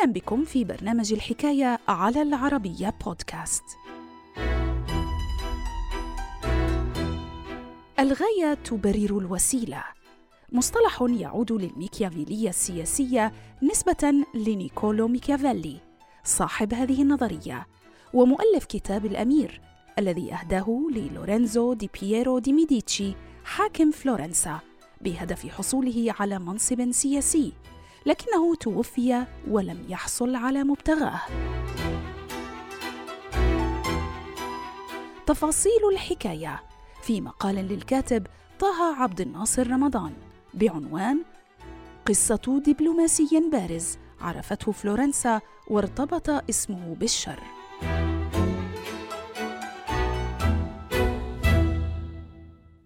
أهلا بكم في برنامج الحكاية على العربية بودكاست. الغاية تبرر الوسيلة مصطلح يعود للميكيافيلية السياسية نسبة لنيكولو ميكيافيلي صاحب هذه النظرية ومؤلف كتاب الأمير الذي أهداه للورينزو دي بييرو دي ميديتشي حاكم فلورنسا بهدف حصوله على منصب سياسي لكنه توفي ولم يحصل على مبتغاه. تفاصيل الحكاية في مقال للكاتب طه عبد الناصر رمضان بعنوان قصة دبلوماسي بارز عرفته فلورنسا وارتبط اسمه بالشر.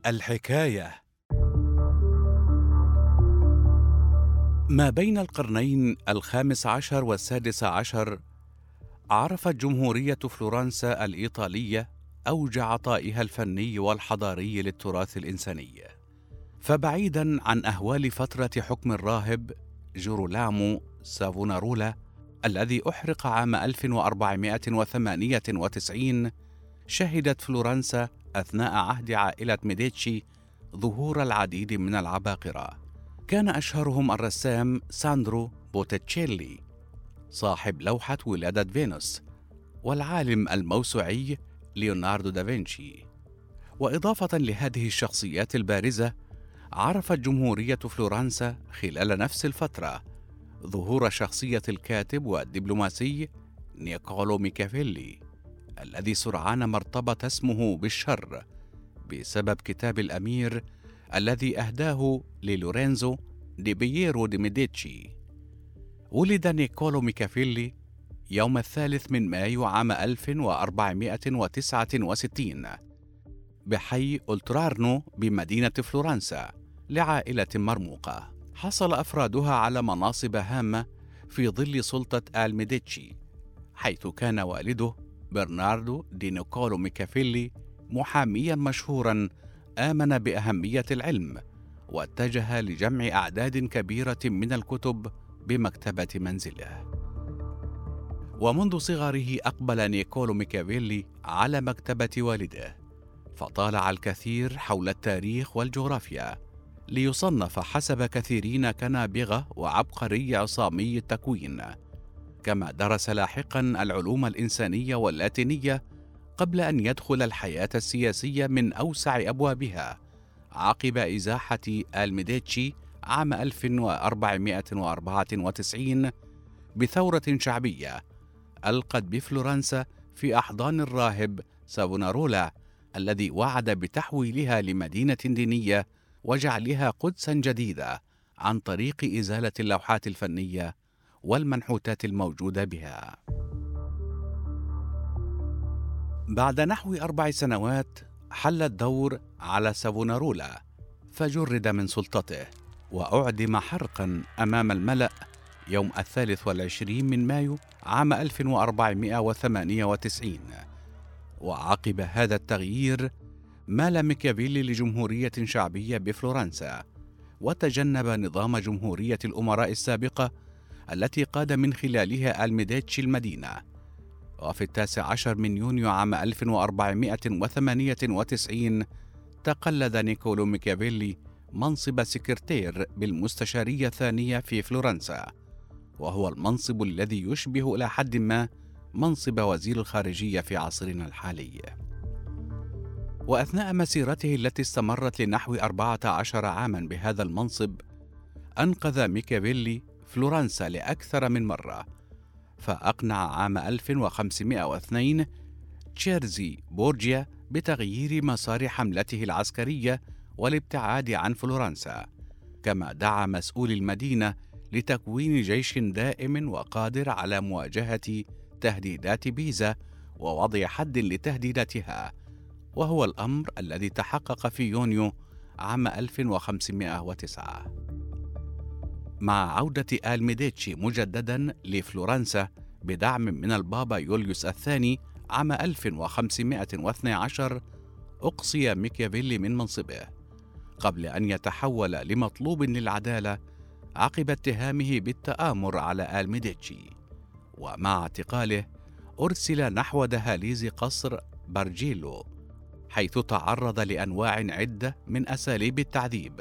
الحكاية ما بين القرنين الخامس عشر والسادس عشر عرفت جمهورية فلورنسا الإيطالية أوج عطائها الفني والحضاري للتراث الإنساني. فبعيدا عن أهوال فترة حكم الراهب جورولامو سافونارولا الذي أحرق عام 1498 شهدت فلورنسا أثناء عهد عائلة ميديتشي ظهور العديد من العباقرة. كان أشهرهم الرسام ساندرو بوتيتشيلي صاحب لوحة ولادة فينوس والعالم الموسوعي ليوناردو دافنشي. وإضافة لهذه الشخصيات البارزة عرفت جمهورية فلورنسا خلال نفس الفترة ظهور شخصية الكاتب والدبلوماسي نيكولو ميكافيلي الذي سرعان ما ارتبط اسمه بالشر بسبب كتاب الأمير الذي أهداه للورينزو دي بييرو دي ميديتشي. ولد نيكولو ميكافيلي يوم الثالث من مايو عام 1469 بحي أولترارنو بمدينة فلورنسا لعائلة مرموقة. حصل أفرادها على مناصب هامة في ظل سلطة آل ميديتشي حيث كان والده برناردو دي نيكولو ميكافيلي محاميا مشهورا آمن بأهمية العلم واتجه لجمع أعداد كبيرة من الكتب بمكتبة منزله. ومنذ صغره أقبل نيكولو ميكافيلي على مكتبة والده، فطالع الكثير حول التاريخ والجغرافيا، ليصنف حسب كثيرين كنابغة وعبقري عصامي التكوين. كما درس لاحقا العلوم الإنسانية واللاتينية قبل أن يدخل الحياة السياسية من أوسع أبوابها عقب إزاحة الميديتشي عام 1494 بثورة شعبية ألقت بفلورنسا في أحضان الراهب سافونارولا الذي وعد بتحويلها لمدينة دينية وجعلها قدسا جديدة عن طريق إزالة اللوحات الفنية والمنحوتات الموجودة بها. بعد نحو أربع سنوات حل الدور على سافونارولا فجرد من سلطته وأعدم حرقا أمام الملأ يوم الثالث والعشرين من مايو عام 1498 وعقب هذا التغيير مال ميكافيلي لجمهورية شعبية بفلورنسا وتجنب نظام جمهورية الأمراء السابقة التي قاد من خلالها الميديتشي المدينة. وفي التاسع عشر من يونيو عام 1498 تقلد نيكولو ميكافيلي منصب سكرتير بالمستشارية الثانية في فلورنسا وهو المنصب الذي يشبه إلى حد ما منصب وزير الخارجية في عصرنا الحالي. وأثناء مسيرته التي استمرت لنحو أربعة عشر عاما بهذا المنصب أنقذ ميكافيلي فلورنسا لأكثر من مرة فأقنع عام 1502 تشيرزي بورجيا بتغيير مسار حملته العسكرية والابتعاد عن فلورنسا كما دعا مسؤول المدينة لتكوين جيش دائم وقادر على مواجهة تهديدات بيزا ووضع حد لتهديداتها وهو الأمر الذي تحقق في يونيو عام 1509 مع عودة آل ميديتشي مجددا لفلورنسا بدعم من البابا يوليوس الثاني عام 1512 أقصي ميكيافيلي من منصبه. قبل أن يتحول لمطلوب للعدالة عقب اتهامه بالتآمر على آل ميديتشي. ومع اعتقاله أرسل نحو دهاليز قصر بارجيلو حيث تعرض لأنواع عدة من أساليب التعذيب.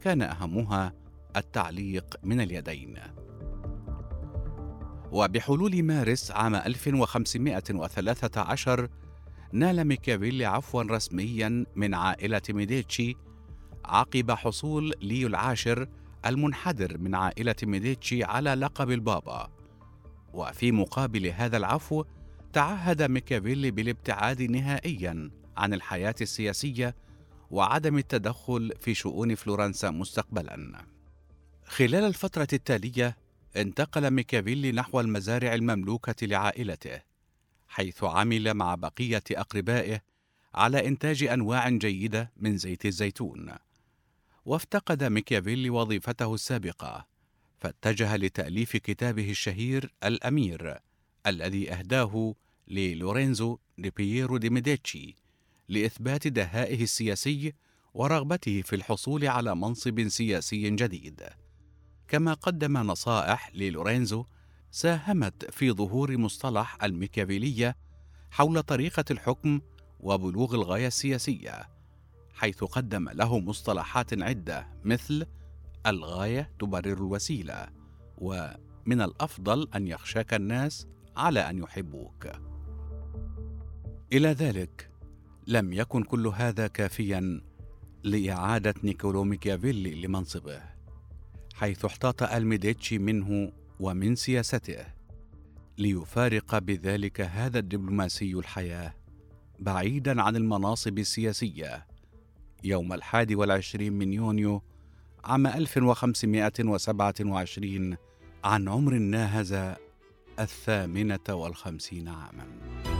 كان أهمها التعليق من اليدين. وبحلول مارس عام 1513 نال ميكافيلي عفوا رسميا من عائلة ميديتشي عقب حصول ليو العاشر المنحدر من عائلة ميديتشي على لقب البابا. وفي مقابل هذا العفو تعهد ميكافيلي بالابتعاد نهائيا عن الحياة السياسية وعدم التدخل في شؤون فلورنسا مستقبلا. خلال الفترة التالية انتقل ميكافيلي نحو المزارع المملوكة لعائلته حيث عمل مع بقية أقربائه على إنتاج أنواع جيدة من زيت الزيتون. وافتقد ميكافيلي وظيفته السابقة فاتجه لتأليف كتابه الشهير الأمير الذي أهداه للورينزو دي بييرو دي ميديتشي لإثبات دهائه السياسي ورغبته في الحصول على منصب سياسي جديد. كما قدم نصائح للورينزو ساهمت في ظهور مصطلح الميكافيلية حول طريقة الحكم وبلوغ الغاية السياسية حيث قدم له مصطلحات عدة مثل الغاية تبرر الوسيلة ومن الأفضل أن يخشاك الناس على أن يحبوك. إلى ذلك لم يكن كل هذا كافيا لإعادة نيكولو ميكافيلي لمنصبه. حيث احتاط الميديتشي منه ومن سياسته ليفارق بذلك هذا الدبلوماسي الحياة بعيدا عن المناصب السياسية. يوم الحادي والعشرين من يونيو عام 1527 عن عمر ناهز الثامنة والخمسين عاماً.